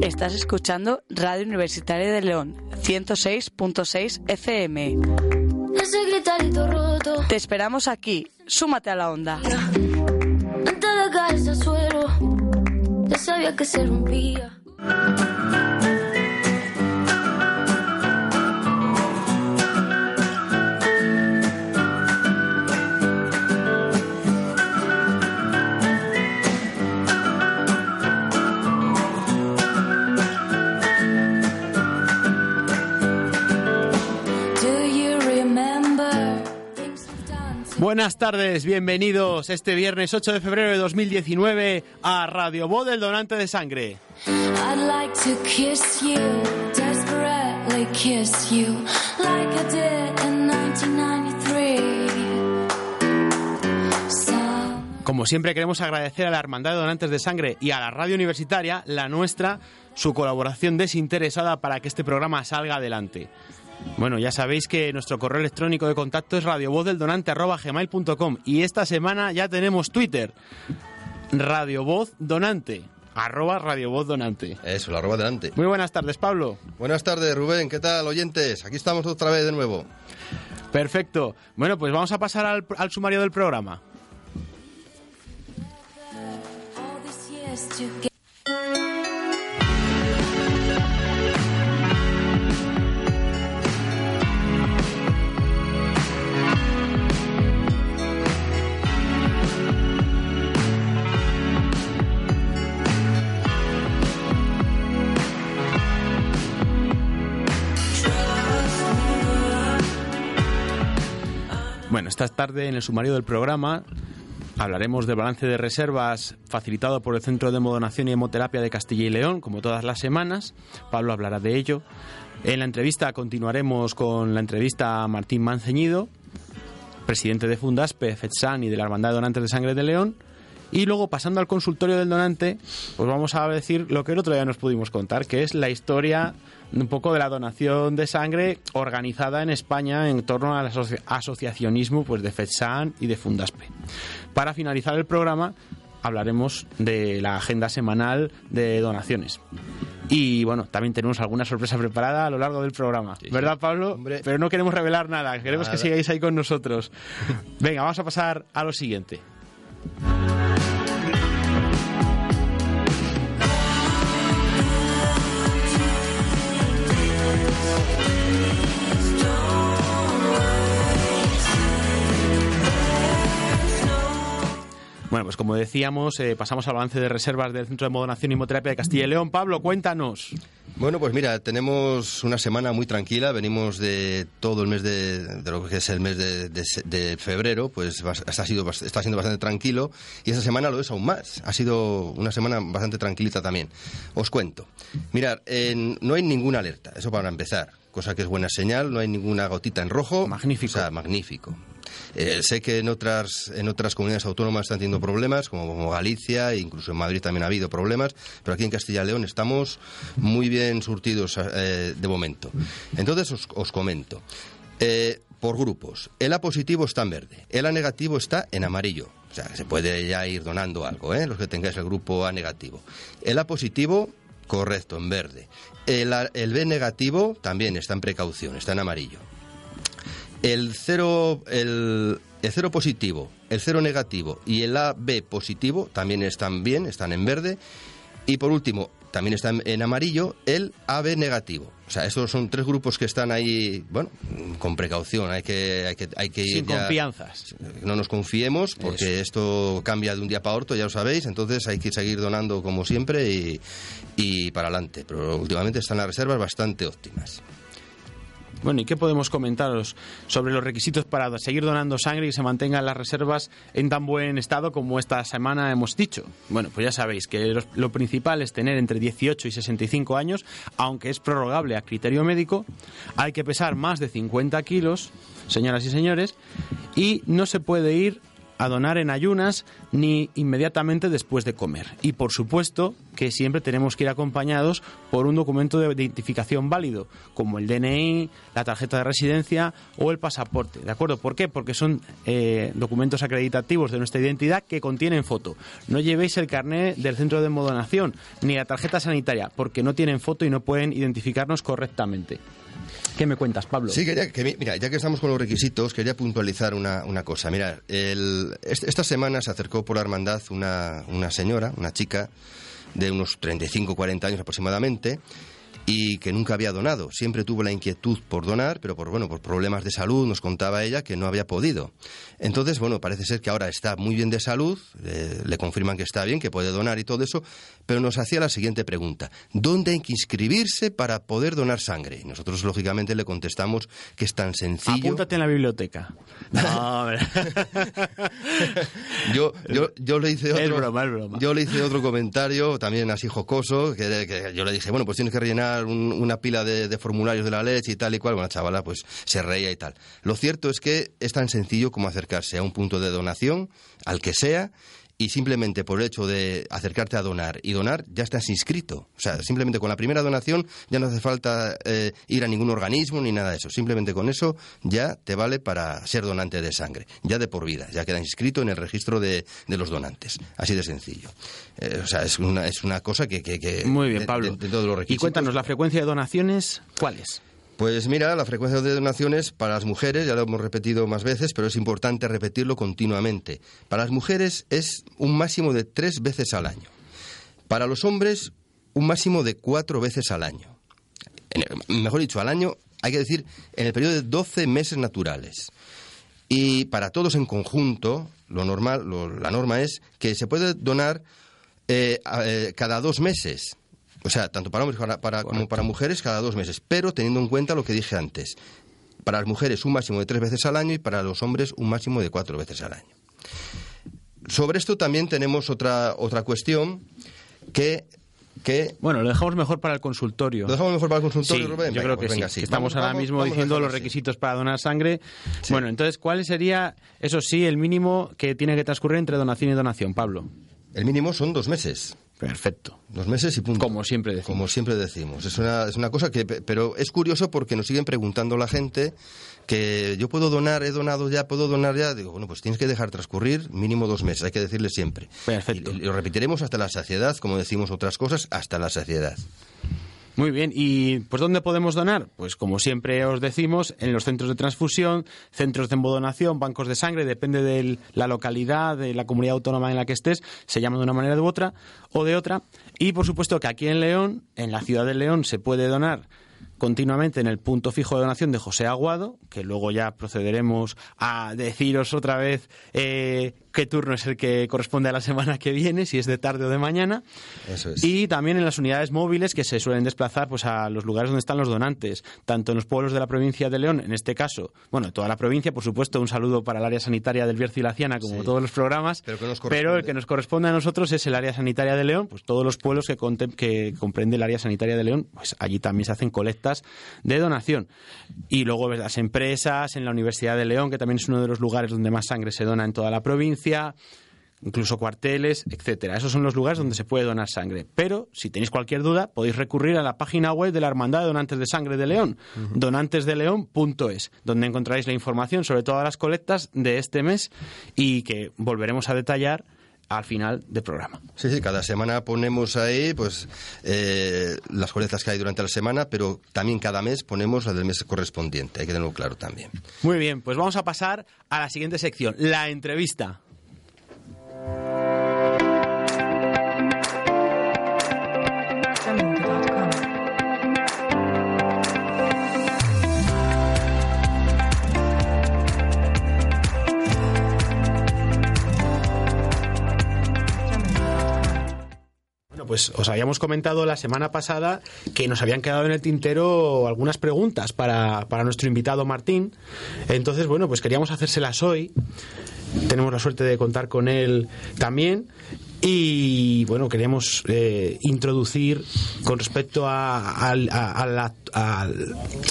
Estás escuchando Radio Universitaria de León, 106.6 FM. Ese roto. Te esperamos aquí. Súmate a la onda. Antes de caerse al suelo, ya sabía que se rompía. Buenas tardes, bienvenidos este viernes 8 de febrero de 2019 a Radio Voz del Donante de Sangre. I'd like to kiss you, desperately kiss you, like I did in 1993. Some Como siempre queremos agradecer a la Hermandad de Donantes de Sangre y a la Radio Universitaria, la nuestra, su colaboración desinteresada para que este programa salga adelante. Bueno, ya sabéis que nuestro correo electrónico de contacto es radiovozdelsdonante.gmail.com y esta semana ya tenemos Twitter, radiovozdonante, arroba radiovozdonante. Eso, la arroba delante. Muy buenas tardes, Pablo. Buenas tardes, Rubén. ¿Qué tal, oyentes? Aquí estamos otra vez de nuevo. Perfecto. Bueno, pues vamos a pasar al, al sumario del programa. Bueno, esta tarde en el sumario del programa hablaremos del balance de reservas facilitado por el Centro de Hemodonación y Hemoterapia de Castilla y León, como todas las semanas. Pablo hablará de ello. En la entrevista continuaremos con la entrevista a Martín Manceñido, presidente de Fundaspe, FETSAN y de la Hermandad de Donantes de Sangre de León. Y luego, pasando al consultorio del donante, pues vamos a decir lo que el otro día nos pudimos contar, que es la historia un poco de la donación de sangre organizada en España en torno al asoci- asociacionismo pues, de FEDSAN y de Fundaspe. Para finalizar el programa, hablaremos de la agenda semanal de donaciones. Y bueno, también tenemos alguna sorpresa preparada a lo largo del programa. ¿Verdad, Pablo? Hombre. Pero no queremos revelar nada, queremos que Nada. sigáis ahí con nosotros. Venga, vamos a pasar a lo siguiente. Bueno, pues como decíamos, eh, pasamos al balance de reservas del Centro de Modonación y Hemoterapia de Castilla y León. Pablo, cuéntanos. Bueno, pues mira, tenemos una semana muy tranquila. Venimos de todo el mes de, de lo que es el mes de, de de febrero, pues está, sido, está siendo bastante tranquilo. Y esta semana lo es aún más. Ha sido una semana bastante tranquilita también. Os cuento. Mirad, en- no hay ninguna alerta, eso para empezar. Cosa que es buena señal, no hay ninguna gotita en rojo. Magnífico. O sea, magnífico. Eh, sé que en otras, en otras comunidades autónomas están teniendo problemas, como, Galicia, e incluso en Madrid también ha habido problemas, pero aquí en Castilla y León estamos muy bien surtidos eh, de momento. Entonces os, comento. Eh, por grupos, el A positivo está en verde, el A negativo está en amarillo. O sea, se puede ya ir donando algo, los que tengáis el grupo A negativo. El A positivo, correcto, en verde. El, el B negativo también está en precaución, está en amarillo. El cero, el, el cero positivo, el cero negativo y el AB positivo también están bien, están en verde. Y por último, también está en, amarillo el AB negativo. O sea, estos son tres grupos que están ahí, bueno, con precaución. Hay que, hay que, hay que ir Sin ya- confianzas. no nos confiemos porque esto cambia de un día para otro, ya lo sabéis, entonces hay que seguir donando como siempre y, y para adelante. Pero últimamente están las reservas bastante óptimas. Bueno, ¿y qué podemos comentaros sobre los requisitos para seguir donando sangre y se mantengan las reservas en tan buen estado como esta semana hemos dicho? Bueno, pues ya sabéis que lo principal es tener entre 18 y 65 años, aunque es prorrogable a criterio médico. Hay que pesar más de 50 kilos, señoras y señores, y no se puede ir a donar en ayunas ni inmediatamente después de comer. Y por supuesto que siempre tenemos que ir acompañados por un documento de identificación válido, como el DNI, la tarjeta de residencia o el pasaporte. ¿De acuerdo? ¿Por qué? Porque son eh, documentos acreditativos de nuestra identidad que contienen foto. No llevéis el carnet del centro de modonación ni la tarjeta sanitaria, porque no tienen foto y no pueden identificarnos correctamente. ¿Qué me cuentas, Pablo? Sí, quería, que, mira, ya que estamos con los requisitos, quería puntualizar una, una cosa. Mira, el, esta semana se acercó por la hermandad una, una señora, una chica de unos 35, 40 años aproximadamente, y que nunca había donado. Siempre tuvo la inquietud por donar, pero por bueno, por problemas de salud nos contaba ella que no había podido. Entonces, bueno, parece ser que ahora está muy bien de salud, eh, le confirman que está bien, que puede donar y todo eso, pero nos hacía la siguiente pregunta: ¿dónde hay que inscribirse para poder donar sangre? Y nosotros lógicamente le contestamos que es tan sencillo. Apúntate en la biblioteca. No, yo, yo, yo le hice otro, es broma, es broma. yo le hice otro comentario también así jocoso, que, que yo le dije, bueno, pues tienes que rellenar un, una pila de, de, formularios de la leche y tal y cual. Bueno, la chavala pues se reía y tal. Lo cierto es que es tan sencillo como acercarse a un punto de donación, al que sea, y simplemente por el hecho de acercarte a donar y donar ya estás inscrito. O sea, simplemente con la primera donación ya no hace falta eh, ir a ningún organismo ni nada de eso. Simplemente con eso ya te vale para ser donante de sangre, ya de por vida, ya queda inscrito en el registro de, de los donantes. Así de sencillo. Eh, o sea, es una, es una cosa que... que, que Muy bien, Pablo. De, de todos los requisitos. y cuéntanos, ¿la frecuencia de donaciones cuál es? Pues mira, la frecuencia de donaciones para las mujeres, ya lo hemos repetido más veces, pero es importante repetirlo continuamente. Para las mujeres es un máximo de tres veces al año. Para los hombres, un máximo de cuatro veces al año. Mejor dicho, al año hay que decir en el periodo de 12 meses naturales. Y para todos en conjunto, lo normal, lo, la norma es que se puede donar eh, eh, cada dos meses. O sea, tanto para hombres para, para, como para mujeres cada dos meses, pero teniendo en cuenta lo que dije antes. Para las mujeres un máximo de tres veces al año y para los hombres un máximo de cuatro veces al año. Sobre esto también tenemos otra, otra cuestión que que bueno lo dejamos mejor para el consultorio. Lo dejamos mejor para el consultorio sí, Rubén yo venga, creo que pues venga, sí. estamos vamos, ahora mismo vamos diciendo los requisitos para donar sangre. Bueno entonces cuál sería eso sí el mínimo que tiene que transcurrir entre donación y donación Pablo el mínimo son dos meses perfecto dos meses y punto como siempre decimos como siempre decimos es una, es una cosa que pero es curioso porque nos siguen preguntando la gente que yo puedo donar, he donado ya, puedo donar ya. Digo, bueno, pues tienes que dejar transcurrir mínimo dos meses, hay que decirle siempre. Perfecto. Y, y lo repetiremos hasta la saciedad, como decimos otras cosas, hasta la saciedad. Muy bien, ¿y pues dónde podemos donar? Pues como siempre os decimos, en los centros de transfusión, centros de embodonación, bancos de sangre, depende de la localidad, de la comunidad autónoma en la que estés, se llama de una manera u otra o de otra. Y por supuesto que aquí en León, en la ciudad de León, se puede donar continuamente en el punto fijo de donación de José Aguado, que luego ya procederemos a deciros otra vez eh, qué turno es el que corresponde a la semana que viene, si es de tarde o de mañana. Eso es. Y también en las unidades móviles que se suelen desplazar pues, a los lugares donde están los donantes, tanto en los pueblos de la provincia de León, en este caso, bueno, toda la provincia, por supuesto, un saludo para el área sanitaria del Bierzo y la Ciana, como Sí. todos los programas, Pero que el que nos corresponde a nosotros es el área sanitaria de León, pues todos los pueblos que, que comprende el área sanitaria de León, pues allí también se hacen colectas de donación. Y luego ves las empresas, en la Universidad de León, que también es uno de los lugares donde más sangre se dona en toda la provincia, incluso cuarteles, etcétera. Esos son los lugares donde se puede donar sangre. Pero, si tenéis cualquier duda, podéis recurrir a la página web de la Hermandad de Donantes de Sangre de León, donantesdeleón.es, donde encontraréis la información sobre todas las colectas de este mes y que volveremos a detallar al final del programa. Sí, sí, cada semana ponemos ahí pues eh, las colectas que hay durante la semana, pero también cada mes ponemos la del mes correspondiente, hay que tenerlo claro también. Muy bien, pues vamos a pasar a la siguiente sección, la entrevista. Thank you. Pues os habíamos comentado la semana pasada que nos habían quedado en el tintero algunas preguntas para, para nuestro invitado Martín. Entonces, bueno, pues queríamos hacérselas hoy. Tenemos la suerte de contar con él también. Y bueno, queríamos eh, introducir con respecto a, a- la, a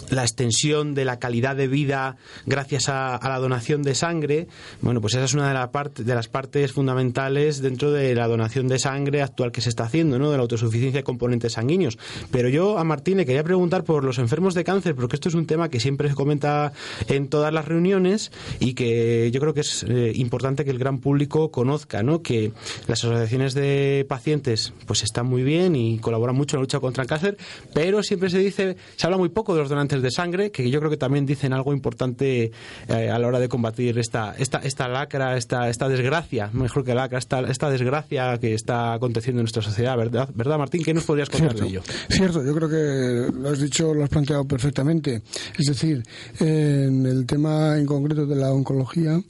la extensión de la calidad de vida gracias a, a la donación de sangre. Bueno, pues esa es una de, la de las partes fundamentales dentro de la donación de sangre actual que se está haciendo, ¿no? De la autosuficiencia de componentes sanguíneos. Pero yo a Martín le quería preguntar por los enfermos de cáncer, porque esto es un tema que siempre se comenta en todas las reuniones y que yo creo que es eh, importante que el gran público conozca, ¿no? Que las asociaciones de pacientes pues están muy bien y colaboran mucho en la lucha contra el cáncer, pero siempre se dice, se habla muy poco de los donantes de sangre, que yo creo que también dicen algo importante eh, a la hora de combatir esta esta esta lacra, esta esta desgracia, mejor que lacra, esta esta desgracia que está aconteciendo en nuestra sociedad, ¿verdad? ¿Verdad, Martín? ¿Qué nos podrías contar Cierto, de ello? cierto, yo creo que lo has dicho, lo has planteado perfectamente. Es decir, en el tema en concreto de la oncología,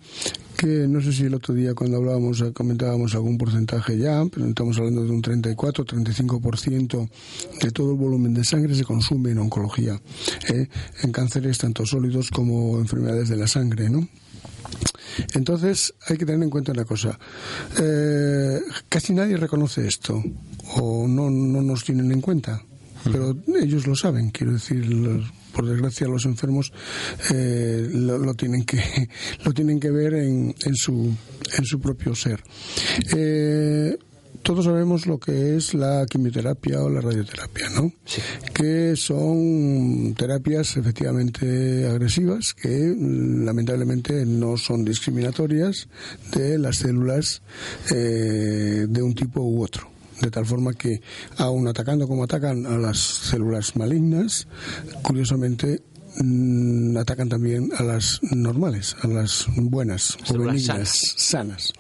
que no sé si el otro día cuando hablábamos eh, comentábamos algún porcentaje ya, pero estamos hablando de un 34, 35% de todo el volumen de sangre se consume en oncología, ¿eh? en cánceres tanto sólidos como enfermedades de la sangre, ¿no? Entonces hay que tener en cuenta una cosa. Eh, casi nadie reconoce esto o no, no nos tienen en cuenta, pero ellos lo saben. Quiero decir, por desgracia los enfermos eh, lo, lo tienen que lo tienen que ver en, en su en su propio ser. Eh, todos sabemos lo que es la quimioterapia o la radioterapia, ¿no? Que son terapias efectivamente agresivas que mm, lamentablemente no son discriminatorias de las células eh, de un tipo u otro. De tal forma que, aun atacando como atacan a las células malignas, curiosamente mm, atacan también a las normales, a las buenas o benignas, sanas.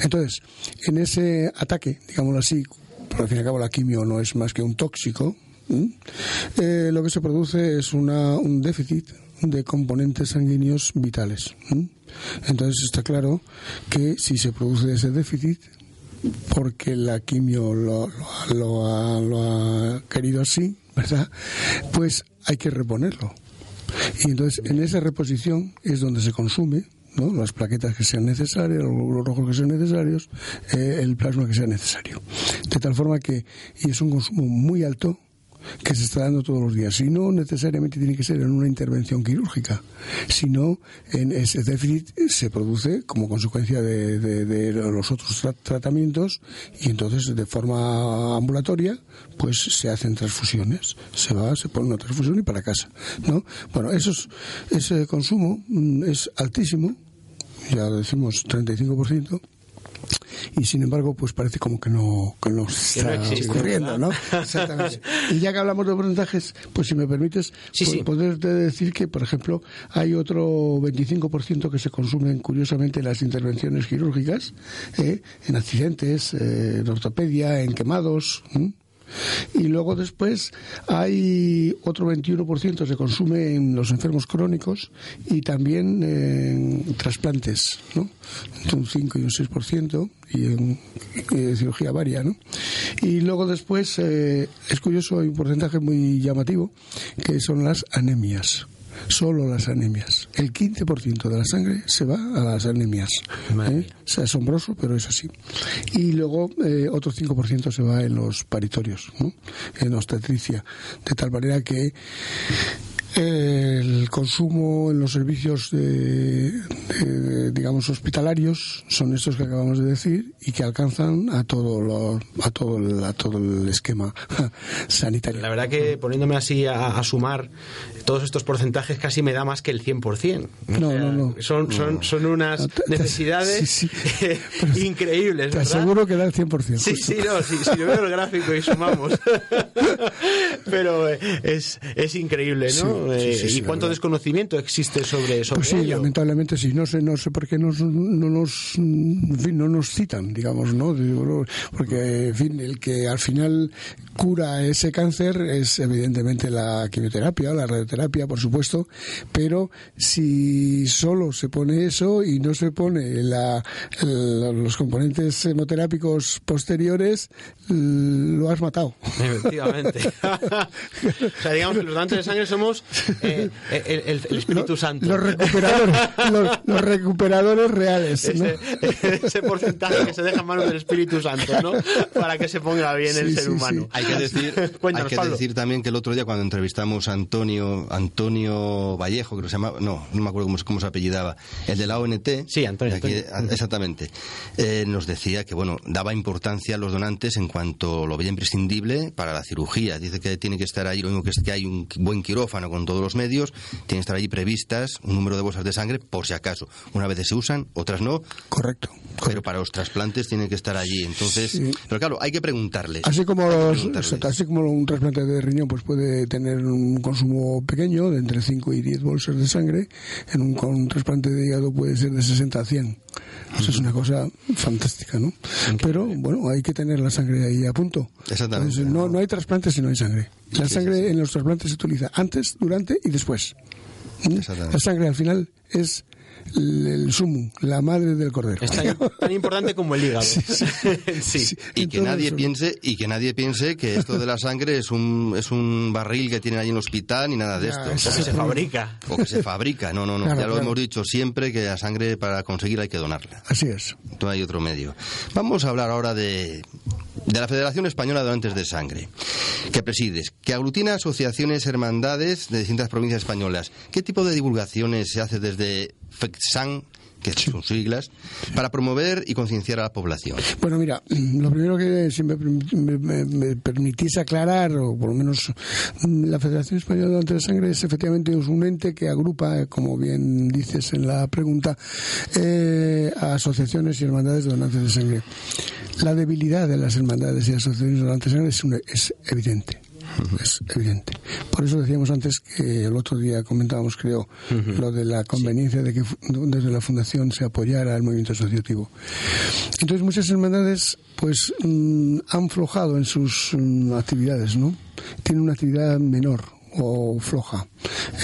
Entonces, en ese ataque, digámoslo así, por al fin y al cabo la quimio no es más que un tóxico. Eh, lo que se produce es una, un déficit de componentes sanguíneos vitales. Entonces está claro que si se produce ese déficit, porque la quimio lo, lo- lo ha, lo ha querido así, ¿verdad? Pues hay que reponerlo. Y entonces en esa reposición es donde se consume ¿no? las plaquetas que sean necesarias, los glóbulos rojos que sean necesarios, eh, el plasma que sea necesario. De tal forma que, y es un consumo muy alto, que se está dando todos los días. Y no necesariamente tiene que ser en una intervención quirúrgica, sino en ese déficit se produce como consecuencia de, de- los otros tra- tratamientos y entonces de forma ambulatoria pues se hacen transfusiones. Se va, se pone una transfusión y para casa. ¿no? Bueno, esos, ese consumo mm, es altísimo, ya decimos 35%. Y sin embargo, pues parece como que no, que no está ocurriendo, ¿no? Exactamente. Y ya que hablamos de porcentajes, pues si me permites, Sí, poderte decir que, por ejemplo, hay otro 25% que se consumen curiosamente en las intervenciones quirúrgicas, ¿eh? en accidentes, eh, en ortopedia, en quemados. Y luego después hay otro 21% se consume en los enfermos crónicos y también en trasplantes, ¿no? Entre un 5 y un 6% y en eh, cirugía varia, ¿no? Y luego después eh, es curioso, hay un porcentaje muy llamativo que son las anemias. Solo las anemias. El 15% de la sangre se va a las anemias. ¿eh? Es asombroso, pero es así. Y luego eh, otro 5% se va en los paritorios, ¿no? en obstetricia. De tal manera que el consumo en los servicios de, de, digamos hospitalarios son estos que acabamos de decir y que alcanzan a todo lo, a todo el, a todo el esquema sanitario. La verdad que poniéndome así a, a sumar todos estos porcentajes casi me da más que el 100%. No, no, no. Son, son, son unas necesidades sí, sí. Increíbles, Te ¿verdad? aseguro que da el 100%. Sí, justo. sí, no, si, si yo veo el gráfico y sumamos. Pero eh, es, es increíble, ¿no? ¿No? Eh, sí, sí, ¿Y cuánto desconocimiento existe sobre, sobre Pues sí, ello? lamentablemente sí. No sé, no sé por qué nos, no nos, en fin, no nos citan, digamos, ¿no? Porque, en fin, el que al final cura ese cáncer es evidentemente la quimioterapia, la radioterapia, por supuesto, pero si solo se pone eso y no se pone la, la- los componentes hemoterápicos posteriores, lo has matado. Efectivamente. o sea, digamos que los donantes de sangre somos eh, el, el- el Espíritu Santo. Los recuperadores, los, los recuperadores reales. ¿no? ese, ese porcentaje que se deja en manos del Espíritu Santo, ¿no? Para que se ponga bien el ser sí, humano. sí. Hay que decir, hay que decir también que el otro día cuando entrevistamos a Antonio, Antonio Vallejo, creo que se llamaba, no, no me acuerdo cómo, se- cómo se apellidaba, el de la ONT. Sí, Antonio, Aquí, Antonio. Exactamente. Eh, nos decía que, bueno, daba importancia a los donantes en cuanto lo veía imprescindible para la cirugía. Dice que tiene que estar ahí, lo mismo que es que hay un buen quirófano con todos los medios, tiene que estar allí previstas un número de bolsas de sangre por si acaso. Unas veces se usan, otras no, Correcto. pero para los trasplantes tienen que estar allí. Entonces, Sí. pero claro, hay que preguntarles. Así como, los- preguntarles. así como un trasplante de riñón pues puede tener un consumo pequeño de entre 5 y 10 bolsas de sangre, en un, con un trasplante de hígado puede ser de 60 a 100. Eso es una cosa fantástica, ¿no? Pero bueno, hay que tener la sangre ahí a punto. Exactamente. Entonces, no, no hay trasplante si no hay sangre. La sangre en los trasplantes se utiliza antes, durante y después. ¿Mm? Exactamente. La sangre al final es el, el sumum, la madre del cordero. Es tan, tan importante como el hígado. Sí. Sí. Y que nadie eso- piense y que nadie piense que esto de la sangre es un es un barril que tienen ahí en el hospital ni nada de Ah, esto. eso Que se fabrica. O que se fabrica. No, no, no. Claro, ya lo claro. hemos dicho siempre que la sangre para conseguirla hay que donarla. Así es. No hay otro medio. Vamos a hablar ahora de, de la Federación Española de Donantes de Sangre, que presides, que aglutina asociaciones, hermandades de distintas provincias españolas. ¿Qué tipo de divulgaciones se hace desde FECSAN, que son siglas, para promover y concienciar a la población? Bueno, mira, lo primero que si me, me- me- permitís aclarar, o por lo menos mm, la Federación Española de Donantes de Sangre es efectivamente un ente que agrupa, eh, como bien dices en la pregunta, eh, a asociaciones y hermandades de donantes de sangre. La debilidad de las hermandades y asociaciones de donantes de sangre es, una- es evidente. Es evidente. Por eso decíamos antes que el otro día comentábamos, creo, lo de la conveniencia de que desde la Fundación se apoyara el movimiento asociativo. Entonces muchas hermandades pues mm, han flojado en sus mm, actividades, ¿no? Tienen una actividad menor o floja.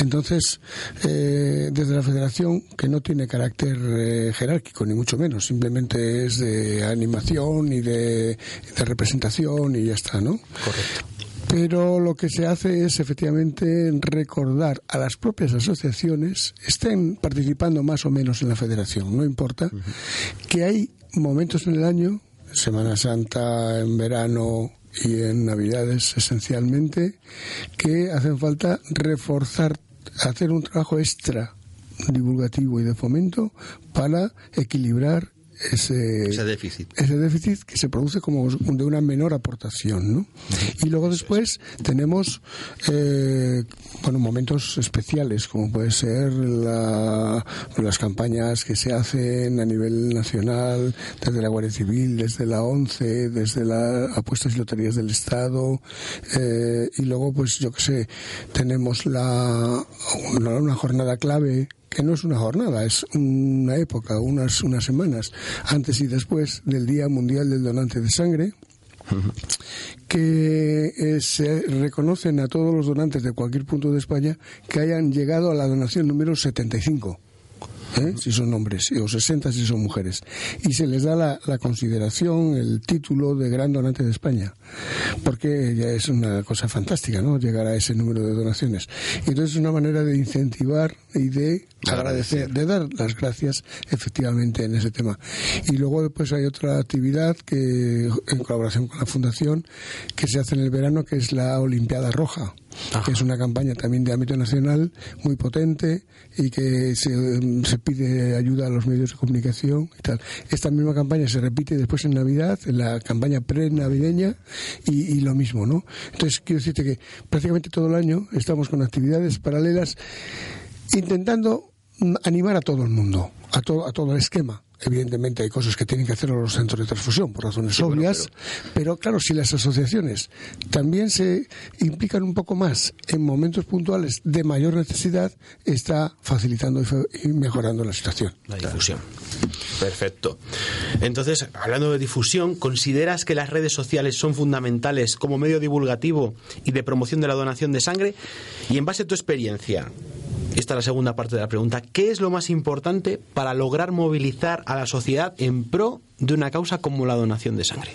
Entonces, eh, desde la federación, que no tiene carácter eh, jerárquico, ni mucho menos, simplemente es de animación y de, de representación y ya está, ¿no? Correcto. Pero lo que se hace es efectivamente recordar a las propias asociaciones, estén participando más o menos en la federación, no importa, que hay momentos en el año, Semana Santa, en verano y en Navidades esencialmente, que hacen falta reforzar, hacer un trabajo extra divulgativo y de fomento para equilibrar ese, Ese déficit. ese déficit que se produce como de una menor aportación, ¿no? Y luego después tenemos eh, bueno momentos especiales como puede ser la- las campañas que se hacen a nivel nacional desde la Guardia Civil, desde la ONCE, desde las apuestas y loterías del Estado eh, y luego pues yo que sé tenemos la una, una jornada clave que no es una jornada, es una época, unas, unas semanas antes y después del Día Mundial del Donante de Sangre, que eh, se reconocen a todos los donantes de cualquier punto de España que hayan llegado a la donación número 75. ¿Eh? si son hombres, o 60 si son mujeres. Y se les da la, la consideración, el título de gran donante de España, porque ya es una cosa fantástica, ¿no? Llegar a ese número de donaciones. Y entonces es una manera de incentivar y de agradecer, de dar las gracias efectivamente en ese tema. Y luego después hay otra actividad que, en colaboración con la Fundación, que se hace en el verano, que es la Olimpiada Roja que es una campaña también de ámbito nacional muy potente y que se, se pide ayuda a los medios de comunicación y tal. Esta misma campaña se repite después en Navidad, en la campaña pre-navideña y, y lo mismo, ¿no? Entonces quiero decirte que prácticamente todo el año estamos con actividades paralelas intentando mm, animar a todo el mundo, a todo, a todo el esquema. Evidentemente hay cosas que tienen que hacer los centros de transfusión por razones Sí, bueno, obvias, pero... claro, si las asociaciones también se implican un poco más en momentos puntuales de mayor necesidad, está facilitando y fe- y mejorando la situación. La difusión. Perfecto. Entonces, hablando de difusión, ¿consideras que las redes sociales son fundamentales como medio divulgativo y de promoción de la donación de sangre? Y en base a tu experiencia, esta es la segunda parte de la pregunta, ¿qué es lo más importante para lograr movilizar a la sociedad en pro de una causa como la donación de sangre?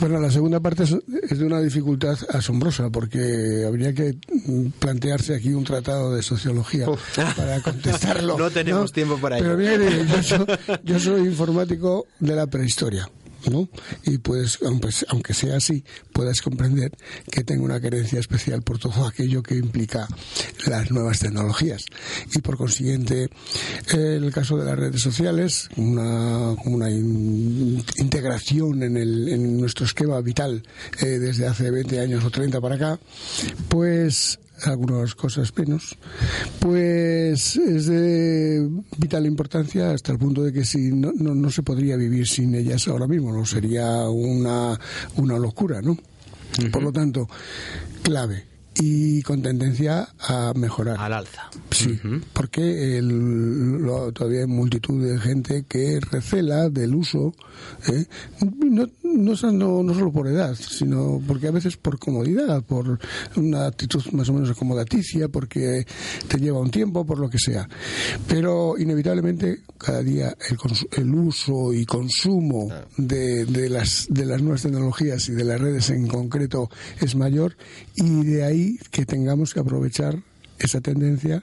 Bueno, la segunda parte es, de una dificultad asombrosa porque habría que plantearse aquí un tratado de sociología para contestarlo. No tenemos tiempo para Pero ello. mire, yo, so- yo soy informático de la prehistoria. ¿No? Y puedes, aunque, sea así, puedes comprender que tengo una querencia especial por todo aquello que implica las nuevas tecnologías. Y por consiguiente, en el caso de las redes sociales, una, una in- integración en, el, en nuestro esquema vital eh, desde hace 20 años o 30 para acá, pues algunas cosas menos, pues es de vital importancia hasta el punto de que si no, no, no se podría vivir sin ellas ahora mismo, no sería una, una locura, ¿no? Por lo tanto, clave y con tendencia a mejorar. Al alza. Sí, porque el- lo- todavía hay multitud de gente que recela del uso, ¿eh? no, no, no- no solo por edad, sino porque a veces por comodidad, por una actitud más o menos acomodaticia, porque te lleva un tiempo, por lo que sea. Pero inevitablemente cada día el, el uso y consumo de, de las, de las nuevas tecnologías y de las redes en concreto es mayor y de ahí que tengamos que aprovechar esa tendencia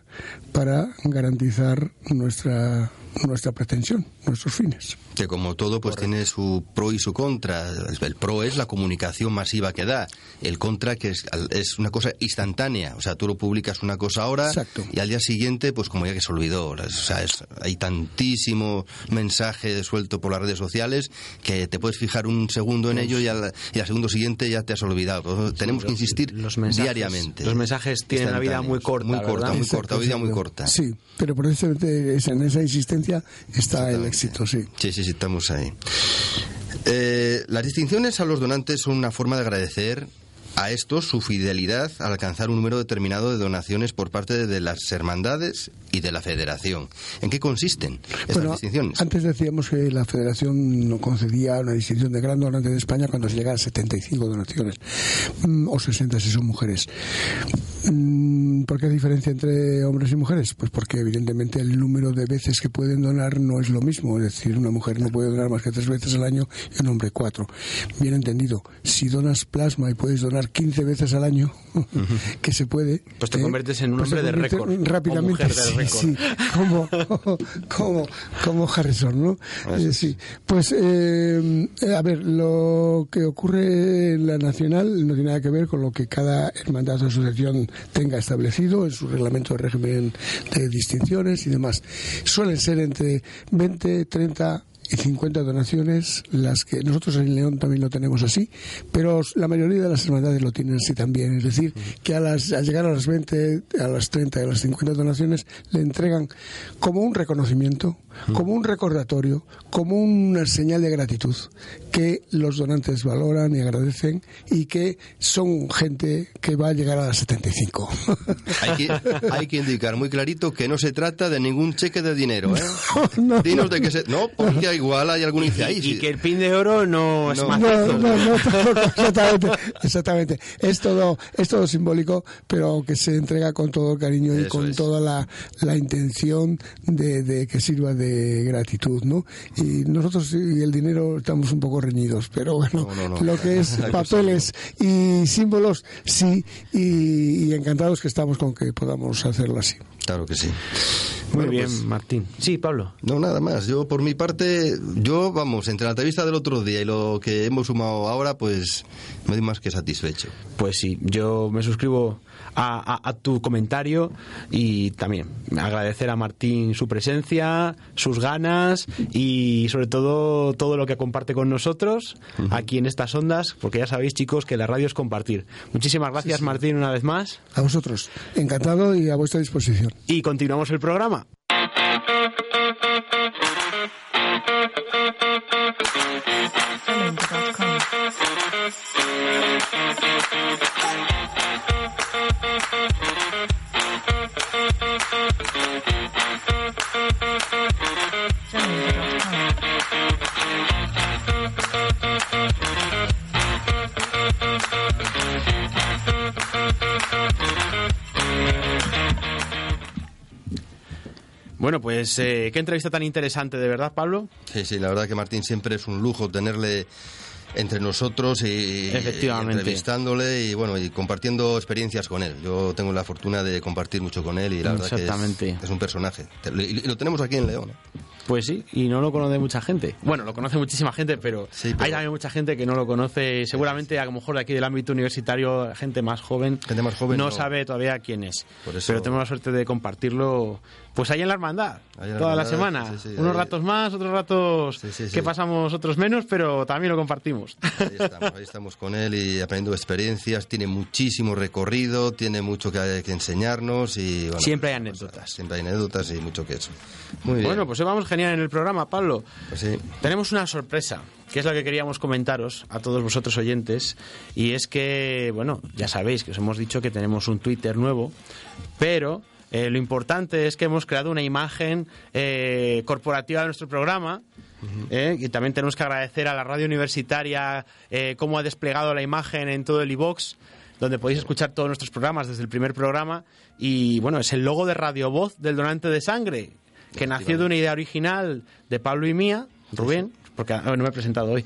para garantizar nuestra nuestra pretensión, nuestros fines. Que como todo, pues tiene su pro y su contra. El pro es la comunicación masiva que da. El contra que es, es una cosa instantánea. O sea, tú lo publicas una cosa ahora Exacto. y al día siguiente, pues como ya que se olvidó. O sea, es- hay tantísimo mensaje suelto por las redes sociales que te puedes fijar un segundo en ello y al, y al segundo siguiente ya te has olvidado. Por eso Tenemos que insistir los mensajes- diariamente. los mensajes tienen una vida muy corta, Muy corta, ¿verdad? muy corta. Hoy día muy corta. Sí, pero precisamente esa- en esa insistencia está el éxito, sí. Sí, sí, sí, ahí. Eh, las distinciones a los donantes son una forma de agradecer a estos su fidelidad al alcanzar un número determinado de donaciones por parte de las hermandades y de la federación. ¿En qué consisten estas Bueno, distinciones? antes decíamos que la Federación no concedía una distinción de gran donante de España cuando se llega a 75 donaciones, mm, o 60 si son mujeres. Mm, ¿Por qué diferencia entre hombres y mujeres? Pues porque evidentemente el número de veces que pueden donar no es lo mismo. Es decir, una mujer no puede donar más que tres veces al año y un hombre cuatro. Bien entendido, si donas plasma y puedes donar 15 veces al año, que se puede... Pues te ¿eh? conviertes en un Pues hombre de récord, o Rápidamente, mujer de sí, récord. sí, como, como, como Harrison, ¿no? Eh, sí. Pues, eh, a ver, lo que ocurre en la nacional no tiene nada que ver con lo que cada hermandad o asociación tenga establecido en su reglamento de régimen de distinciones y demás. Suelen ser entre 20, 30 y 50 donaciones, las que nosotros en León también lo tenemos así, pero la mayoría de las hermandades lo tienen así también. Es decir, que a las, al llegar a las 20, a las 30 y a las 50 donaciones le entregan como un reconocimiento, como un recordatorio, como una señal de gratitud que los donantes valoran y agradecen y que son gente que va a llegar a las 75. Hay que, hay que indicar muy clarito que no se trata de ningún cheque de dinero, ¿eh? no, Dinos de qué se... No, porque igual hay algún dice ahí. Y, sí. y que el pin de oro no, es No. macizo. No, no, exactamente, exactamente. Es todo, es todo simbólico, pero que se entrega con todo el cariño y Eso con es. toda la, la intención de, de que sirva de gratitud, ¿no? Y nosotros y el dinero estamos un poco reñidos, pero bueno, No, no, no. lo que es papeles y símbolos, sí, y, y encantados que estamos con que podamos hacerlo así. Claro que sí. Muy Bueno, bien, pues, Martín. Sí, Pablo. No, nada más. Yo, por mi parte, yo, vamos, entre la entrevista del otro día y lo que hemos sumado ahora, pues me doy más que satisfecho. Pues sí, yo me suscribo a, a- a tu comentario y también agradecer a Martín su presencia, sus ganas y sobre todo todo lo que comparte con nosotros aquí en estas ondas, porque ya sabéis chicos que la radio es compartir. Muchísimas gracias Martín una vez más A vosotros, encantado y a vuestra disposición. y continuamos el programa. Bueno, pues eh, qué entrevista tan interesante, de verdad, Pablo. Sí, sí, la verdad que Martín siempre es un lujo tenerle entre nosotros y, Efectivamente. entrevistándole y bueno y compartiendo experiencias con él. Yo tengo la fortuna de compartir mucho con él y la verdad que es, es un personaje. Y lo tenemos aquí en León. ¿eh? Pues sí, y no lo conoce mucha gente. Bueno, lo conoce muchísima gente, pero, Sí, pero- hay también mucha gente que no lo conoce. Seguramente, a lo mejor de aquí del ámbito universitario, gente más joven, Gente más joven, no, no. sabe todavía quién es. Por eso- Pero tenemos la suerte de compartirlo, pues ahí en la hermandad, en toda la hermandad, semana. sí, sí, Unos ahí- ratos más, otros ratos Sí, que pasamos otros menos, pero también lo compartimos. Ahí estamos, ahí estamos con él y aprendiendo experiencias. Tiene muchísimo recorrido, tiene mucho que, que enseñarnos y bueno, Siempre hay pues, anécdotas. Siempre hay anécdotas y mucho que eso. Muy bien. Bueno, pues vamos genial en el programa, Pablo. Pues sí. Tenemos una sorpresa, que es la que queríamos comentaros a todos vosotros oyentes, y es que, bueno, ya sabéis que os hemos dicho que tenemos un Twitter nuevo, pero eh, lo importante es que hemos creado una imagen eh, corporativa de nuestro programa. eh, y también tenemos que agradecer a la radio universitaria cómo ha desplegado la imagen en todo el iBox donde podéis escuchar todos nuestros programas desde el primer programa. Y bueno es el logo de Radio Voz del donante de sangre que nació de una idea original de Pablo y mía, Rubén, porque ah, no me he presentado hoy.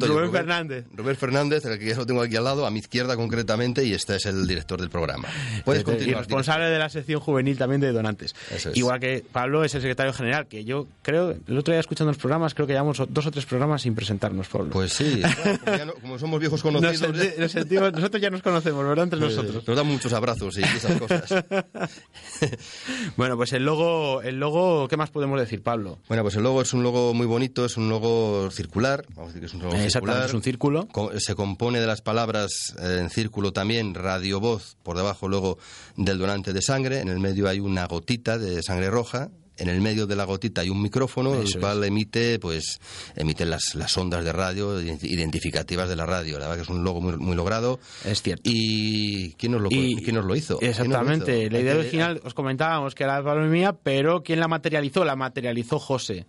Rubén Fernández. Rubén Fernández, el que ya lo tengo aquí al lado, a mi izquierda concretamente, y este es el director del programa. Puedes y continuar. responsable de la sección juvenil también de donantes. Eso es. Igual que Pablo es el secretario general, que yo creo, el otro día escuchando los programas, creo que llevamos dos o tres programas sin presentarnos, Pablo. Pues sí, como, ya no- como somos viejos Nos conocidos, senti- nos sentimos- nosotros ya nos conocemos, ¿verdad? Entre eh, nosotros. nos dan muchos abrazos y esas cosas. Bueno, pues el logo, el logo, ¿qué más podemos decir, Pablo? Bueno, pues el logo es un logo muy bonito, es un logo circular, vamos a decir que es un logo Exactamente, circular. es un círculo. Se compone de las palabras eh, en círculo también, radio voz, por debajo luego del donante de sangre, en el medio hay una gotita de sangre roja, en el medio de la gotita hay un micrófono, Eso el es. cual emite, pues, emite las, las ondas de radio ident- identificativas de la radio. La verdad que es un logo muy, muy logrado. Es cierto. ¿Y quién nos lo, Y- quién nos lo hizo? ¿Quién nos lo Exactamente. hizo? La idea original, os comentábamos que era y mía, pero ¿quién la materializó? La materializó José.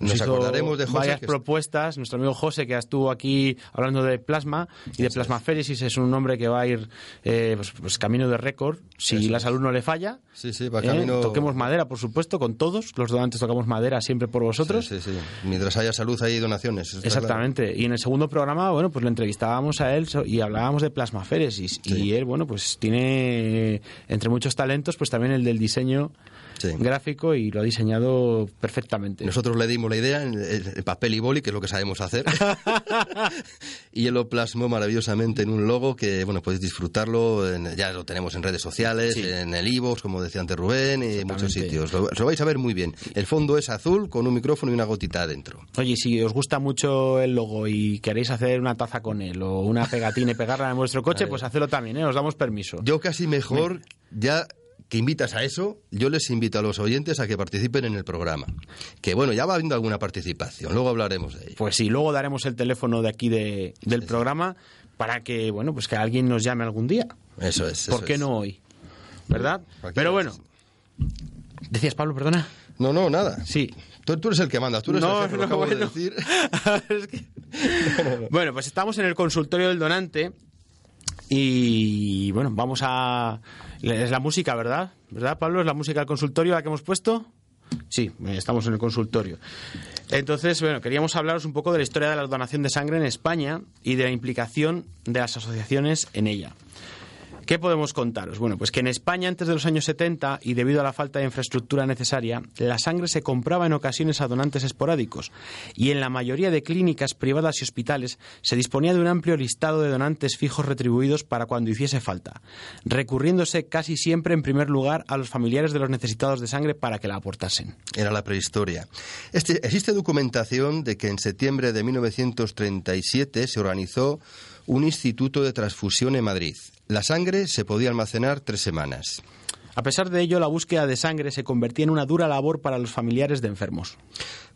Nos hizo acordaremos de José, Varias que propuestas. Nuestro amigo José, que estuvo aquí hablando de plasma y de plasmaféresis, es un hombre que va a ir eh, pues, pues camino de récord. Si Eso la salud no le falla, Sí, sí, va ¿eh? toquemos madera, por supuesto, con todos. Los donantes tocamos madera siempre por vosotros. Sí, sí, sí. Mientras haya salud hay donaciones. claro. Exactamente. Y en el segundo programa, bueno, pues lo entrevistábamos a él y hablábamos de plasmaféresis. Y él, bueno, pues tiene, entre muchos talentos, pues también el del diseño Sí. gráfico y lo ha diseñado perfectamente. Nosotros le dimos la idea en, en papel y boli, que es lo que sabemos hacer. y él lo plasmó maravillosamente en un logo que, bueno, podéis disfrutarlo. en- ya lo tenemos en redes sociales, Sí. en el iVoox, como decía antes Rubén, y en muchos sitios. Lo, lo vais a ver muy bien. El fondo es azul con un micrófono y una gotita adentro. Oye, si os gusta mucho el logo y queréis hacer una taza con él o una pegatina y pegarla en vuestro coche, pues hacedlo también, ¿eh? Os damos permiso. Yo casi mejor, ya que invitas a eso, yo les invito a los oyentes a que participen en el programa. Que bueno, ya va habiendo alguna participación, luego hablaremos de ello. Pues sí, luego daremos el teléfono de aquí de- del programa para que, bueno, pues que alguien nos llame algún día. Eso es. ¿Por eso qué es. no hoy? ¿Verdad? Pero bueno. ¿Decías, Pablo, perdona? No, no, nada. Sí. Tú, tú eres el que manda, tú eres el jefe, lo acabo de decir. Es que- Bueno, pues estamos en el consultorio del donante y bueno, vamos a... Es la música, ¿verdad? ¿Verdad, Pablo? ¿Es la música del consultorio la que hemos puesto? Sí, estamos en el consultorio. Entonces, bueno, queríamos hablaros un poco de la historia de la donación de sangre en España y de la implicación de las asociaciones en ella. ¿Qué podemos contaros? Bueno, pues que en España antes de los años 70 y debido a la falta de infraestructura necesaria, la sangre se compraba en ocasiones a donantes esporádicos y en la mayoría de clínicas privadas y hospitales se disponía de un amplio listado de donantes fijos retribuidos para cuando hiciese falta, recurriéndose casi siempre en primer lugar a los familiares de los necesitados de sangre para que la aportasen. Era la prehistoria. Este, existe documentación de que en septiembre de 1937 se organizó un instituto de transfusión en Madrid. La sangre se podía almacenar tres semanas. A pesar de ello, la búsqueda de sangre se convertía en una dura labor para los familiares de enfermos.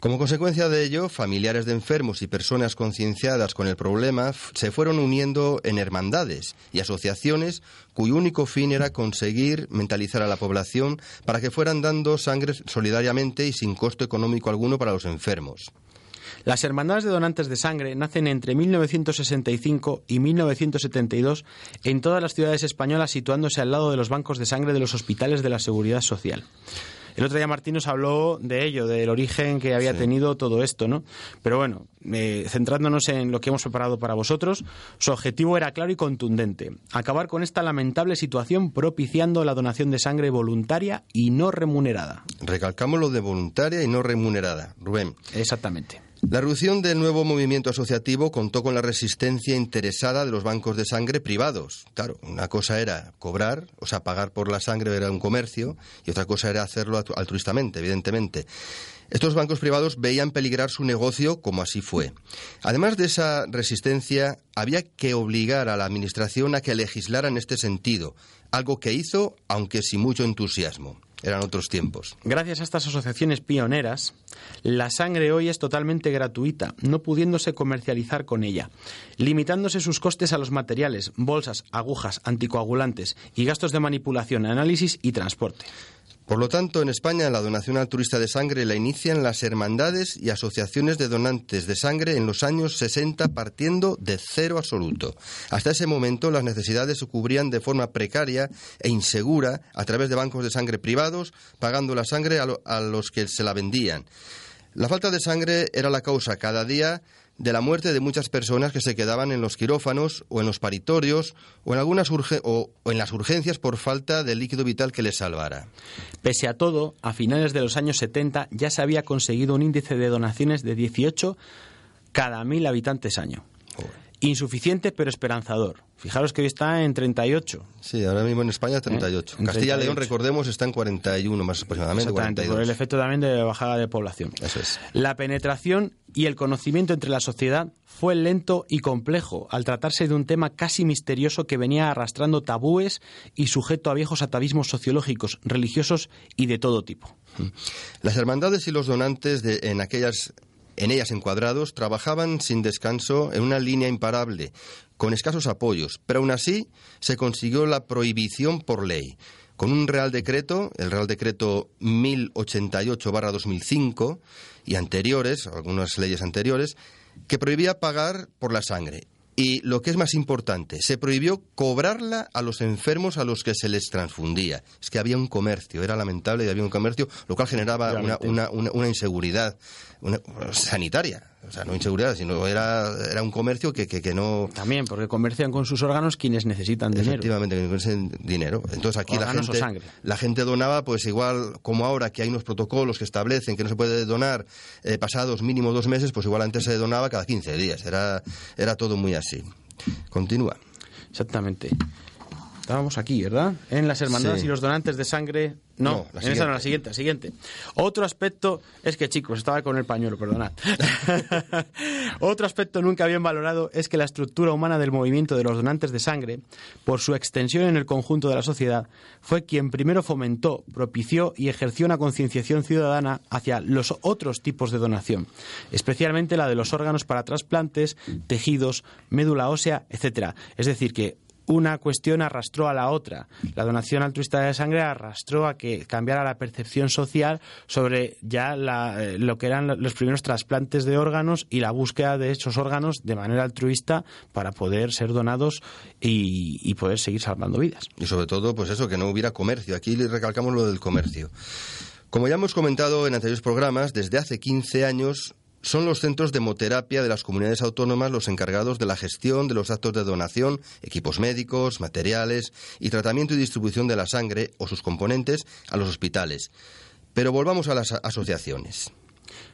Como consecuencia de ello, familiares de enfermos y personas concienciadas con el problema se fueron uniendo en hermandades y asociaciones cuyo único fin era conseguir mentalizar a la población para que fueran dando sangre solidariamente y sin costo económico alguno para los enfermos. Las hermandades de donantes de sangre nacen entre 1965 y 1972 en todas las ciudades españolas situándose al lado de los bancos de sangre de los hospitales de la Seguridad Social. El otro día Martín nos habló de ello, del origen que había tenido todo esto, ¿no? Pero bueno, eh, centrándonos en lo que hemos preparado para vosotros, su objetivo era claro y contundente, acabar con esta lamentable situación propiciando la donación de sangre voluntaria y no remunerada. Recalcamos lo de voluntaria y no remunerada, Rubén. Exactamente. La erupción del nuevo movimiento asociativo contó con la resistencia interesada de los bancos de sangre privados. Claro, una cosa era cobrar, o sea, pagar por la sangre era un comercio, y otra cosa era hacerlo altruistamente, evidentemente. Estos bancos privados veían peligrar su negocio como así fue. Además de esa resistencia, había que obligar a la Administración a que legislara en este sentido, algo que hizo, aunque sin mucho entusiasmo. Eran otros tiempos. Gracias a estas asociaciones pioneras, la sangre hoy es totalmente gratuita, no pudiéndose comercializar con ella, limitándose sus costes a los materiales, bolsas, agujas, anticoagulantes y gastos de manipulación, análisis y transporte. Por lo tanto, en España la donación altruista de sangre la inician las hermandades y asociaciones de donantes de sangre en los años 60 partiendo de cero absoluto. Hasta ese momento las necesidades se cubrían de forma precaria e insegura a través de bancos de sangre privados, pagando la sangre a, a los que se la vendían. La falta de sangre era la causa cada día de la muerte de muchas personas que se quedaban en los quirófanos o en los paritorios o en, algunas urge- o- o en las urgencias por falta de líquido vital que les salvara. Pese a todo, a finales de los años 70 ya se había conseguido un índice de donaciones de 18 cada mil habitantes año. Insuficiente pero esperanzador. Fijaros que hoy está en 38. Sí, ahora mismo en España 38. ¿Eh? En Castilla y León, 38. recordemos, está en 41 más aproximadamente, Exactamente, por 42. el efecto también de bajada de población. Eso es. La penetración y el conocimiento entre la sociedad fue lento y complejo, al tratarse de un tema casi misterioso que venía arrastrando tabúes y sujeto a viejos atavismos sociológicos, religiosos y de todo tipo. Las hermandades y los donantes de- en aquellas en ellas encuadrados trabajaban sin descanso en una línea imparable, con escasos apoyos, pero aún así se consiguió la prohibición por ley. Con un Real Decreto, el Real Decreto 1088-2005 y anteriores, algunas leyes anteriores, que prohibía pagar por la sangre. Y lo que es más importante, se prohibió cobrarla a los enfermos a los que se les transfundía. Es que había un comercio, era lamentable que había un comercio, lo cual generaba una, una, una, una inseguridad sanitaria. O sea, no inseguridad, sino era, era un comercio que, que, que no... También porque comercian con sus órganos quienes necesitan dinero. Efectivamente, que no es dinero. Entonces aquí la Órganos gente, la gente donaba, pues igual como ahora que hay unos protocolos que establecen que no se puede donar eh, pasados mínimo dos meses, pues igual antes se donaba cada 15 días. Era, era todo muy así. Continúa. Exactamente. Estábamos aquí, ¿verdad? En las hermandades Sí. y los donantes de sangre. No, No, la en esa siguiente. no, la siguiente, la siguiente. Otro aspecto es que, chicos, estaba con el pañuelo, perdonad. Otro aspecto nunca bien valorado es que la estructura humana del movimiento de los donantes de sangre, por su extensión en el conjunto de la sociedad, fue quien primero fomentó, propició y ejerció una concienciación ciudadana hacia los otros tipos de donación, especialmente la de los órganos para trasplantes, tejidos, médula ósea, etcétera. Es decir, que una cuestión arrastró a la otra. La donación altruista de sangre arrastró a que cambiara la percepción social sobre ya la- eh, lo que eran lo- los primeros trasplantes de órganos y la búsqueda de esos órganos de manera altruista para poder ser donados y, y poder seguir salvando vidas. Y sobre todo, pues eso, que no hubiera comercio. Aquí recalcamos lo del comercio. Como ya hemos comentado en anteriores programas, desde hace 15 años son los centros de hemoterapia de las comunidades autónomas los encargados de la gestión de los actos de donación, equipos médicos, materiales y tratamiento y distribución de la sangre o sus componentes a los hospitales. Pero volvamos a las asociaciones.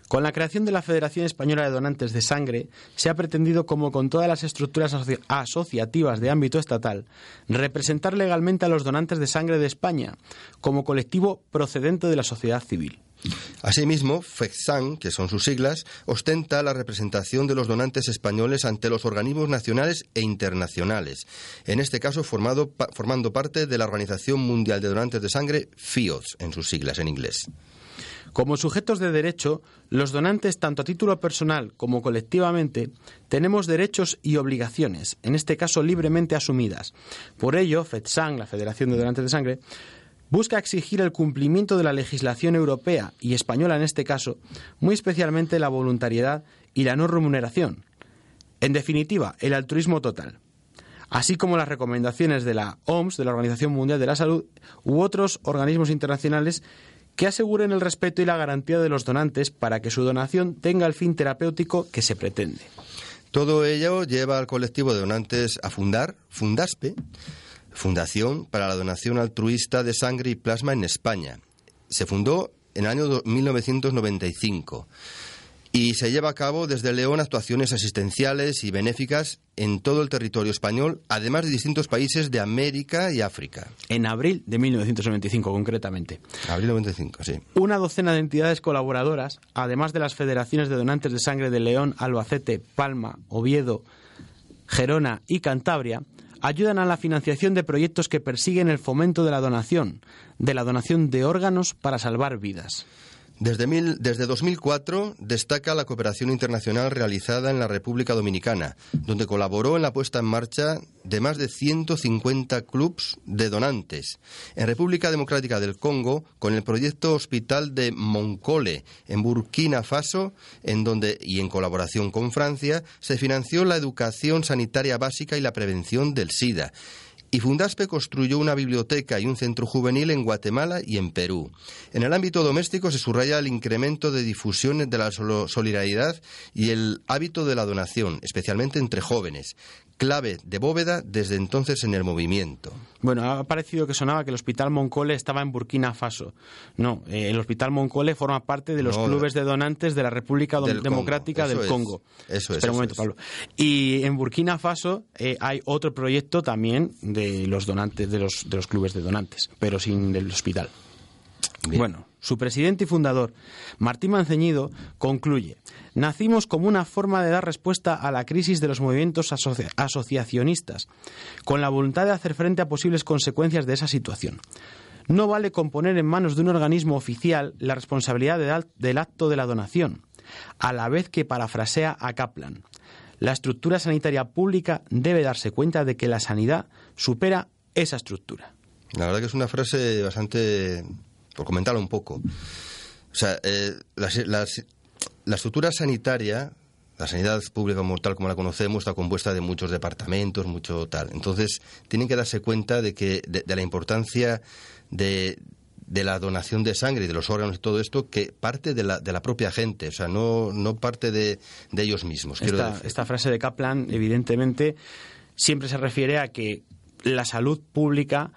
Con la creación de la Federación Española de Donantes de Sangre, se ha pretendido, como con todas las estructuras asoci- asociativas de ámbito estatal, representar legalmente a los donantes de sangre de España como colectivo procedente de la sociedad civil. Asimismo, FECSAN, que son sus siglas, ostenta la representación de los donantes españoles ante los organismos nacionales e internacionales, en este caso formado, formando parte de la Organización Mundial de Donantes de Sangre, FIOS, en sus siglas en inglés. Como sujetos de derecho, los donantes, tanto a título personal como colectivamente, tenemos derechos y obligaciones, en este caso libremente asumidas. Por ello, FEDSAN, la Federación de Donantes de Sangre, busca exigir el cumplimiento de la legislación europea y española en este caso, muy especialmente la voluntariedad y la no remuneración. En definitiva, el altruismo total así como las recomendaciones de la OMS, de la Organización Mundial de la Salud, u otros organismos internacionales que aseguren el respeto y la garantía de los donantes para que su donación tenga el fin terapéutico que se pretende. Todo ello lleva al colectivo de donantes a fundar Fundaspe, Fundación para la Donación Altruista de Sangre y Plasma en España. Se fundó en el año do- 1995 y se lleva a cabo desde León actuaciones asistenciales y benéficas en todo el territorio español, además de distintos países de América y África. En abril de 1995, concretamente. Abril 95, sí. Una docena de entidades colaboradoras, además de las federaciones de donantes de sangre de León, Albacete, Palma, Oviedo, Gerona y Cantabria, ayudan a la financiación de proyectos que persiguen el fomento de la donación, de la donación de órganos para salvar vidas. Desde, mil- desde 2004 destaca la cooperación internacional realizada en la República Dominicana, donde colaboró en la puesta en marcha de más de 150 clubs de donantes. En República Democrática del Congo, con el proyecto Hospital de Moncole, en Burkina Faso, en donde, y en colaboración con Francia, se financió la educación sanitaria básica y la prevención del SIDA. Y Fundaspe construyó una biblioteca y un centro juvenil en Guatemala y en Perú. En el ámbito doméstico se subraya el incremento de difusión de la solidaridad y el hábito de la donación, especialmente entre jóvenes, clave de bóveda desde entonces en el movimiento. Bueno, ha parecido que sonaba que el Hospital Moncole estaba en Burkina Faso. No, eh, el Hospital Moncole forma parte de los No, clubes de donantes de la República del Democrática del es, Congo. eso es, Espera un momento, es. Pablo. Y en Burkina Faso eh, hay otro proyecto también de los donantes, de los, de los clubes de donantes, pero sin el hospital. Bueno, su presidente y fundador, Martín Manceñido, concluye, nacimos como una forma de dar respuesta a la crisis de los movimientos asocia- asociacionistas, con la voluntad de hacer frente a posibles consecuencias de esa situación. No vale con poner en manos de un organismo oficial la responsabilidad del acto de la donación, a la vez que parafrasea a Kaplan. La estructura sanitaria pública debe darse cuenta de que la sanidad supera esa estructura. La verdad que es una frase bastante, por comentarla un poco. O sea, eh, las- la estructura sanitaria, la sanidad pública como tal como la conocemos, está compuesta de muchos departamentos, mucho tal. Entonces, tienen que darse cuenta de que de, de la importancia de, de la donación de sangre y de los órganos y todo esto, que parte de la, de la propia gente, o sea, no, no parte de, de ellos mismos. Esta, esta frase de Kaplan, evidentemente, siempre se refiere a que la salud pública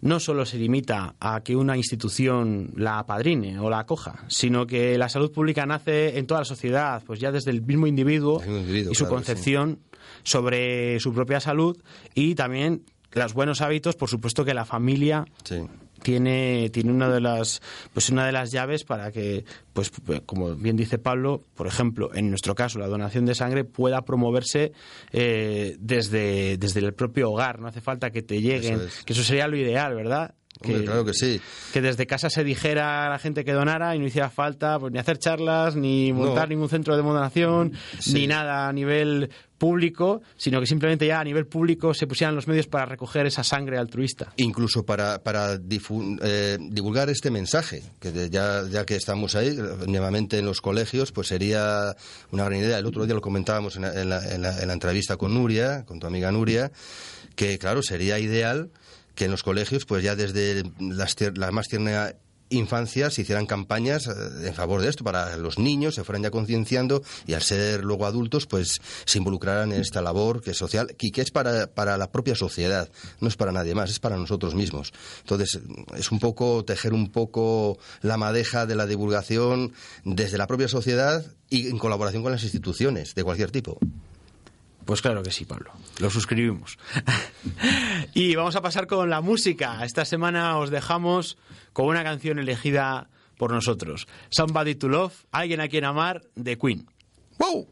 no solo se limita a que una institución la apadrine o la acoja, sino que la salud pública nace en toda la sociedad, pues ya desde el mismo individuo, El mismo individuo, y su claro, concepción sobre su propia salud y también los buenos hábitos, por supuesto que la familia Sí. tiene tiene una de las pues una de las llaves para que pues como bien dice Pablo por ejemplo en nuestro caso la donación de sangre pueda promoverse eh, desde desde el propio hogar no hace falta que te lleguen Eso es. que eso sería lo ideal verdad Hombre, claro que sí. que desde casa se dijera a la gente que donara y no hiciera falta pues, ni hacer charlas, ni montar No. ningún centro de donación, Sí. ni nada a nivel público, sino que simplemente ya a nivel público se pusieran los medios para recoger esa sangre altruista. incluso para, para eh, divulgar este mensaje, que ya, ya que estamos ahí, nuevamente en los colegios, pues sería una gran idea. El otro día lo comentábamos en la, en la- en la- en la entrevista con Nuria, con tu amiga Nuria, que claro, sería ideal que en los colegios, pues ya desde las la más tierna infancia se hicieran campañas eh, en favor de esto para los niños se fueran ya concienciando y al ser luego adultos pues se involucraran en esta labor que es social y que es para, para la propia sociedad no es para nadie más es para nosotros mismos. Entonces es un poco tejer un poco la madeja de la divulgación desde la propia sociedad y en colaboración con las instituciones de cualquier tipo Pues claro que sí, Pablo. Lo suscribimos. y vamos a pasar con la música. Esta semana os dejamos con una canción elegida por nosotros. Somebody to Love, Alguien a quien amar, de Queen. ¡Wow!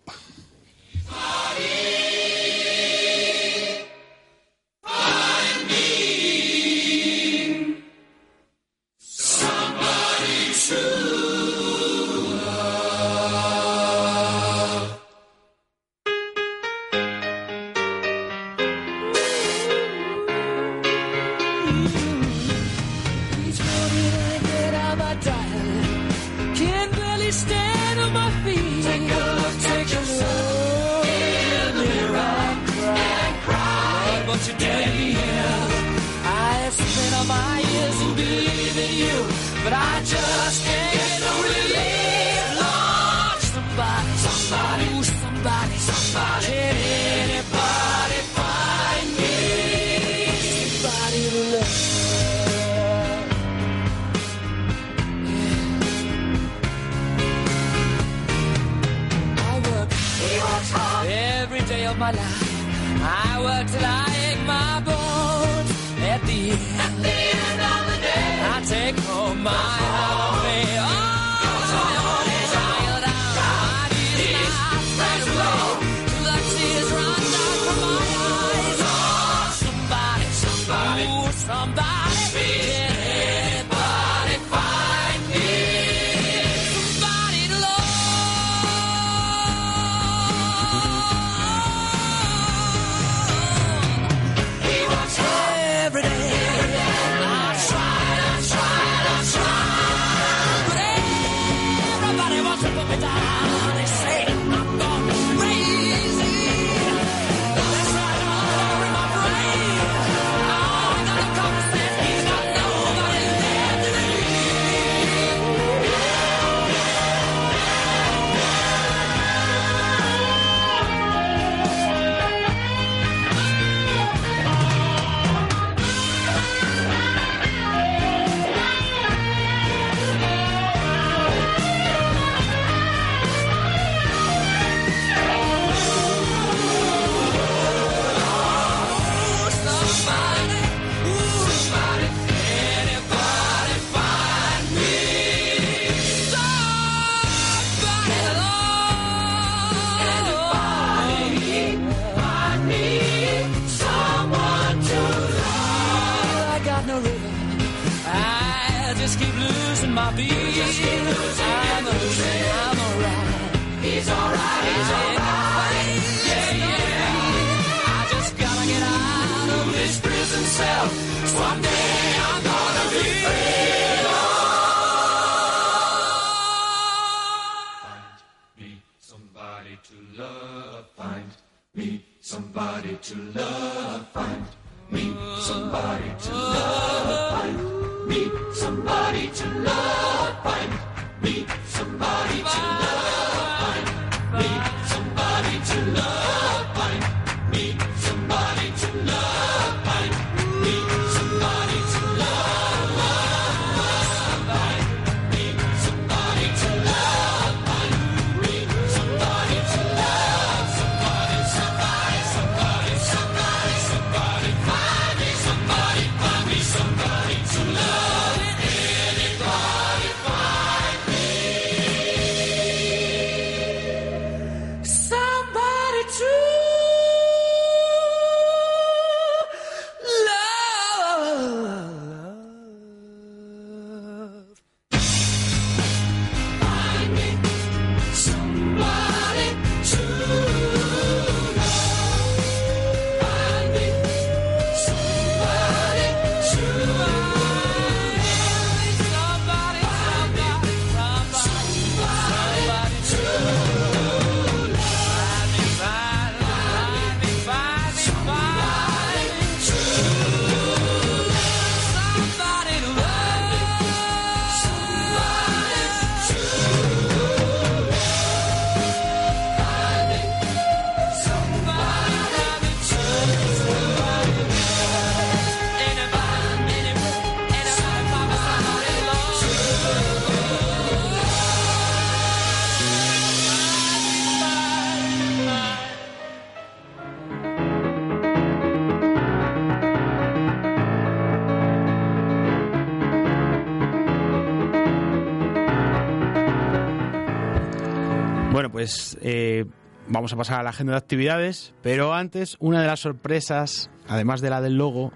Pues eh, vamos a pasar a la agenda de actividades, pero antes, una de las sorpresas, además de la del logo,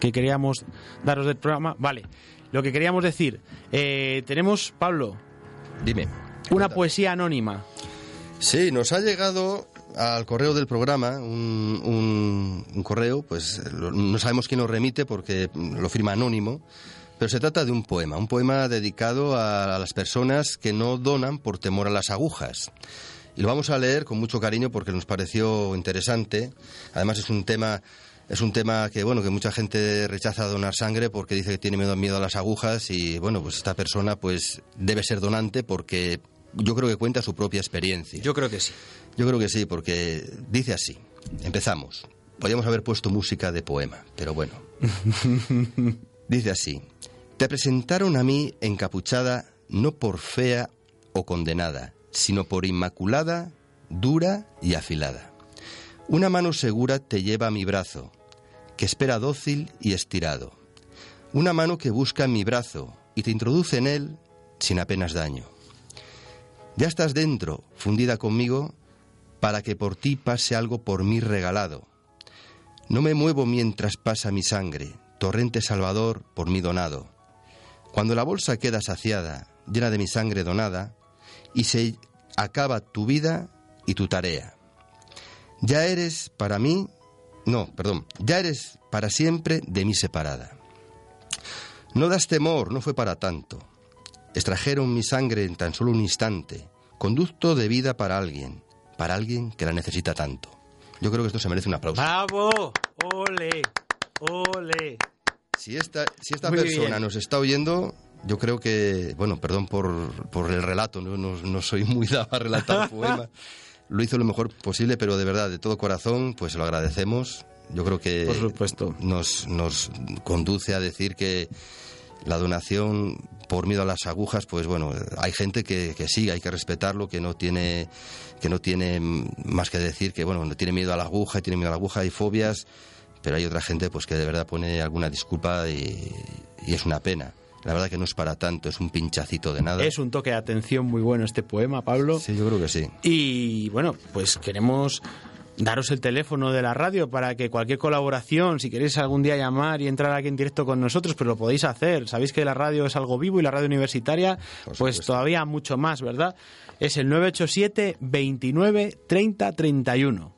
que queríamos daros del programa, vale, lo que queríamos decir, eh, tenemos, Pablo, Dime. una poesía anónima. Sí, nos ha llegado al correo del programa un, un- un correo, pues lo- no sabemos quién lo remite porque lo firma anónimo, pero se trata de un poema, un poema dedicado a, las personas que no donan por temor a las agujas. Y lo vamos a leer con mucho cariño porque nos pareció interesante. Además es un tema es un tema que bueno que mucha gente rechaza donar sangre porque dice que tiene miedo, miedo a las agujas y bueno pues esta persona pues debe ser donante porque yo creo que cuenta su propia experiencia. Yo creo que sí. Yo creo que sí, porque dice así. Empezamos. Podríamos haber puesto música de poema, pero bueno. Dice así. Te presentaron a mí encapuchada no por fea o condenada, sino por inmaculada, dura y afilada. Una mano segura te lleva a mi brazo, que espera dócil y estirado. Una mano que busca mi brazo y te introduce en él sin apenas daño. Ya estás dentro, fundida conmigo, para que por ti pase algo por mí regalado. No me muevo mientras pasa mi sangre, torrente salvador por mí donado. Cuando la bolsa queda saciada, llena de mi sangre donada, y se acaba tu vida y tu tarea. Ya eres para mí, no, perdón, ya eres para siempre de mí separada. No das temor, no fue para tanto. Extrajeron mi sangre en tan solo un instante, conducto de vida para alguien, para alguien que la necesita tanto. Yo creo que esto se merece un aplauso. ¡Bravo! ¡Ole! ¡Ole! Si esta, si esta Muy persona bien. nos está oyendo, yo creo que, bueno, perdón por, por el relato, no, no, no soy muy dado a relatar poemas. Lo hizo lo mejor posible, pero de verdad, de todo corazón, pues lo agradecemos. Yo creo que Por supuesto. nos, nos conduce a decir que la donación por miedo a las agujas, pues bueno, hay gente que, que sí, hay que respetarlo, que no tiene que no tiene más que decir que bueno, no tiene miedo a la aguja, tiene miedo a la aguja, hay fobias, pero hay otra gente pues que de verdad pone alguna disculpa y, y es una pena. La verdad que no es para tanto, es un pinchacito de nada. Es un toque de atención muy bueno este poema, Pablo. Sí, yo creo que sí. Y bueno, pues queremos daros el teléfono de la radio para que cualquier colaboración, si queréis algún día llamar y entrar aquí en directo con nosotros, pues lo podéis hacer. Sabéis que la radio es algo vivo y la radio universitaria, pues todavía mucho más, ¿verdad? Es el 987 29 30 31.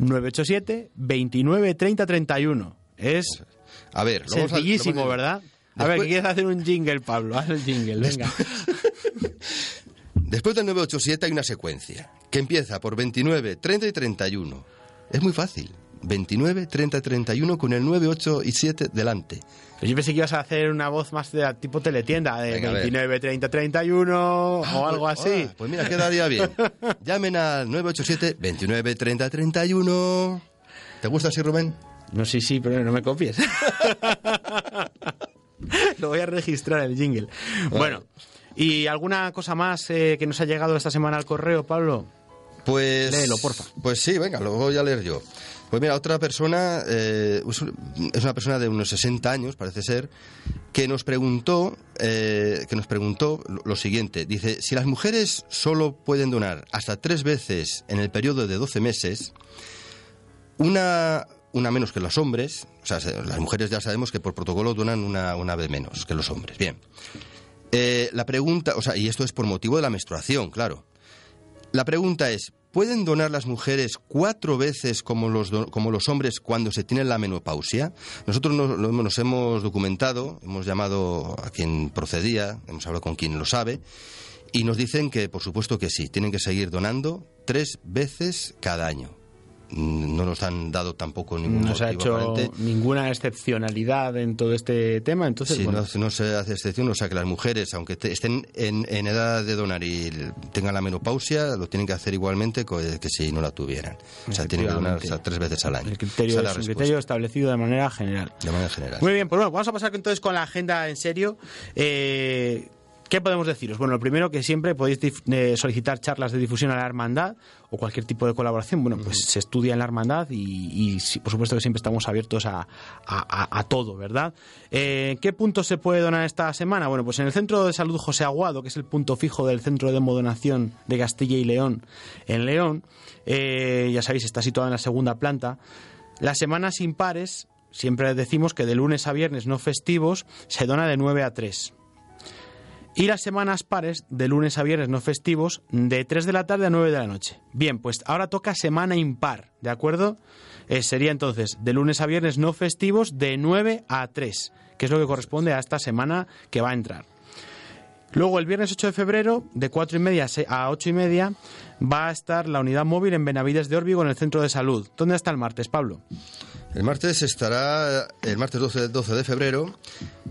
987 29 30 31. Es A ver, lo vamos a- lo sencillísimo, vamos a- ¿verdad? A ver, Después- que quieres hacer un jingle, Pablo. Haz el jingle, venga. Después del 987 hay una secuencia que empieza por 29, 30 y 31. Es muy fácil. 29, 30 y 31 con el 9, 8 y 7 delante. Yo pensé que ibas a hacer una voz más de tipo teletienda, de Venga, a ver. 29, 30, 31 o algo pues, así. ah, pues mira, quedaría bien. Llamen al 987 29 30 31. ¿Te gusta así, Rubén? No, sí, sí, pero no me copies. Lo voy a registrar el jingle. Bueno, ¿y alguna cosa más eh, que nos ha llegado esta semana al correo, Pablo? Pues. Léelo, porfa. Pues sí, venga, lo voy a leer yo. Pues mira, otra persona, eh, es un- es una persona de unos 60 años, parece ser, que nos preguntó, eh, que nos preguntó lo, siguiente. Dice, si las mujeres solo pueden donar hasta tres veces en el periodo de 12 meses, una, una menos que los hombres, o sea, se- las mujeres ya sabemos que por protocolo donan una, una vez menos que los hombres. Bien. Eh, la pregunta, o sea, y esto es por motivo de la menstruación, claro. La pregunta es, ¿pueden donar las mujeres cuatro veces como los, como los hombres cuando se tiene la menopausia? Nosotros nos, nos hemos documentado, hemos llamado a quien procedía, hemos hablado con quien lo sabe, y nos dicen que, por supuesto que sí, tienen que seguir donando tres veces cada año. Mm, No nos han dado tampoco ningún No se ha motivo hecho aparente. ninguna excepcionalidad en todo este tema, entonces, Sí, bueno, no, no se hace excepción, o sea que las mujeres, aunque te- estén en, en edad de donar y tengan la menopausia, lo tienen que hacer igualmente co- que si no la tuvieran. O sea, tienen que donar tres veces al año. el criterio es un establecido de manera general. de manera general. Muy bien, pues bueno, vamos a pasar entonces con la agenda en serio. Eh, ¿Qué podemos deciros? Bueno, lo primero que siempre podéis eh, solicitar charlas de difusión a la hermandad o cualquier tipo de colaboración. Bueno, pues se estudia en la hermandad y, por supuesto que siempre estamos abiertos a, a- a- a todo, ¿verdad? Eh, ¿Qué puntos se puede donar esta semana? Bueno, pues en el Centro de Salud José Aguado, que es el punto fijo del Centro de Hemodonación de Castilla y León, en León, eh, ya sabéis, está situado en la segunda planta. Las semanas impares, siempre decimos que de lunes a viernes no festivos, se dona de 9 a 3. Y las semanas pares, de lunes a viernes no festivos, de 3 de la tarde a 9 de la noche. Bien, pues ahora toca semana impar, ¿de acuerdo? Eh, sería entonces de lunes a viernes no festivos de 9 a 3, que es lo que corresponde a esta semana que va a entrar. Luego, el viernes 8 de febrero, de 4 y media a 8 y media, va a estar la unidad móvil en Benavides de Órbigo, en el centro de salud. ¿Dónde está el martes, Pablo? El martes estará, el martes 12, 12 de febrero,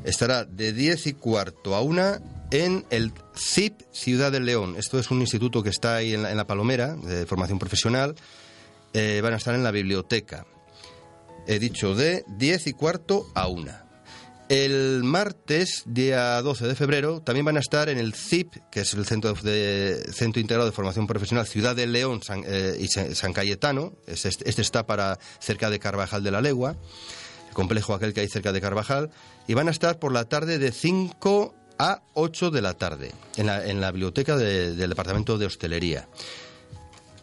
estará de 10 y cuarto a una en el CIP Ciudad del León. Esto es un instituto que está ahí en la, Palomera, de formación profesional. Eh, van a estar en la biblioteca. He dicho de 10 y cuarto a una. El martes, día 12 de febrero, también van a estar en el CIP, que es el Centro, de, Centro Integrado de Formación Profesional Ciudad del León eh, y San, San Cayetano. Este, este está para cerca de Carvajal de la Legua, el complejo aquel que hay cerca de Carvajal. Y van a estar por la tarde de 5 a 8 de la tarde en la, en la biblioteca de- del Departamento de Hostelería.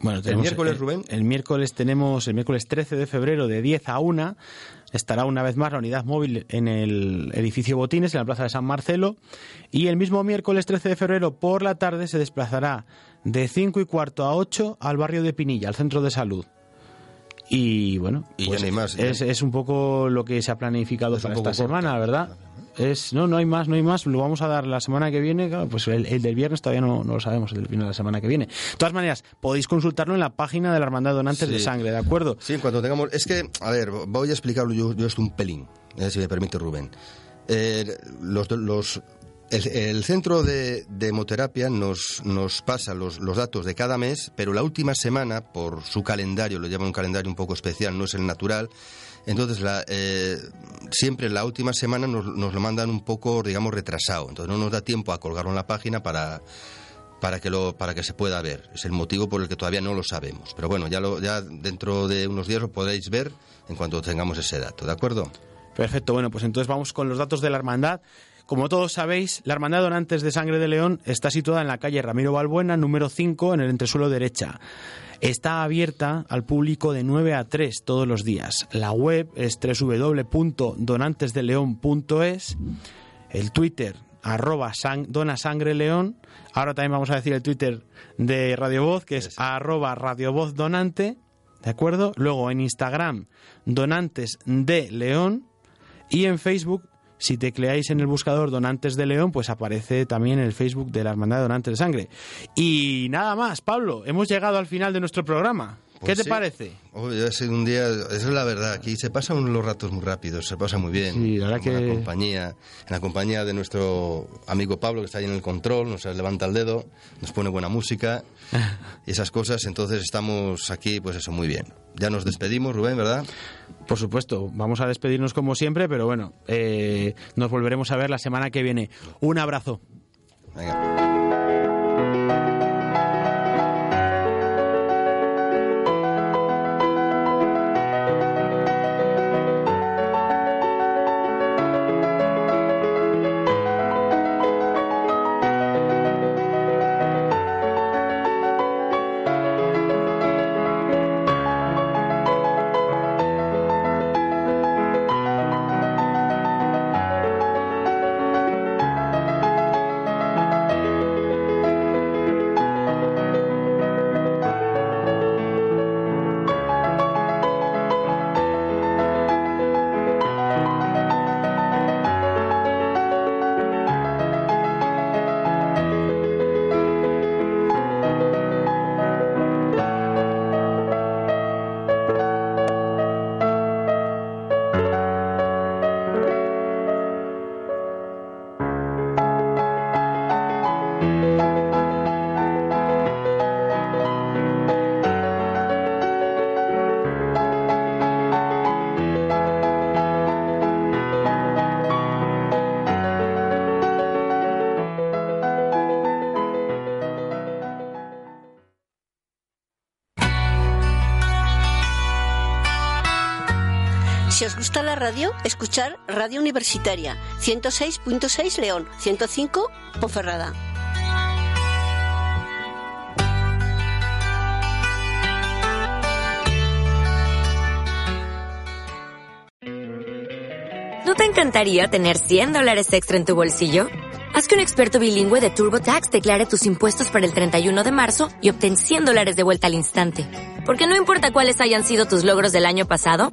Bueno, ¿El miércoles, Rubén? El miércoles tenemos, el miércoles 13 de febrero, de 10 a 1, estará una vez más la unidad móvil en el edificio Botines, en la plaza de San Marcelo. Y el mismo miércoles 13 de febrero, por la tarde, se desplazará de 5 y cuarto a 8 al barrio de Pinilla, al centro de salud. Y bueno, Y ya pues no hay más, es, ya. es un poco lo que se ha planificado Es para poco esta semana, ¿verdad? Es, no, no hay más, no hay más. Lo vamos a dar la semana que viene. Claro, pues el, el del viernes todavía no, no lo sabemos, el del viernes de la semana que viene. De todas maneras, podéis consultarlo en la página de la Hermandad de Donantes de. Sangre, ¿de acuerdo? Sí, en cuanto tengamos. Es que, a ver, voy a explicarlo yo, yo esto un pelín, eh, si me permite Rubén. Eh, los, los, el, el centro de, de hemoterapia nos, nos pasa los, los datos de cada mes, pero la última semana, por su calendario, lo llama un calendario un poco especial, no es el natural. Entonces, la, eh, siempre la última semana nos, lo mandan un poco, digamos, retrasado. Entonces, no nos da tiempo a colgarlo en la página para, para que lo para que se pueda ver es el motivo por el que todavía no lo sabemos pero bueno ya lo ya dentro de unos días lo podréis ver en cuanto tengamos ese dato de acuerdo Perfecto, bueno, pues entonces vamos con los datos de la hermandad. Como todos sabéis, la Hermandad Donantes de Sangre de León está situada en la calle Ramiro Balbuena, número 5, en el entresuelo derecha. Está abierta al público de 9 a 3 todos los días. La web es www.donantesdeleon.es. El Twitter, arroba sang- dona sangre león. Ahora también vamos a decir el Twitter de Radio Voz, que es arroba Radio Voz Donante. ¿De acuerdo? Luego en Instagram, Donantes de León. Y en Facebook, si tecleáis en el buscador Donantes de León, pues aparece también el Facebook de la Hermandad de Donantes de Sangre. Y nada más, Pablo, hemos llegado al final de nuestro programa. ¿Qué Pues te sí. parece? Hoy ha sido un día esa es la verdad aquí se pasan los ratos muy rápidos se pasa muy bien Sí, la verdad que- compañía en la compañía de nuestro amigo Pablo que está ahí en el control nos levanta el dedo nos pone buena música y esas cosas entonces estamos aquí pues eso muy bien ya nos despedimos Rubén verdad Por supuesto, vamos a despedirnos como siempre, pero bueno, eh, nos volveremos a ver la semana que viene. Un abrazo. venga Os gusta la radio, escuchar Radio Universitaria 106.6 León, 105 Ponferrada. ¿No te encantaría tener 100 dólares extra en tu bolsillo? Haz que un experto bilingüe de TurboTax declare tus impuestos para el 31 de marzo y obtén 100 dólares de vuelta al instante. Porque no importa cuáles hayan sido tus logros del año pasado,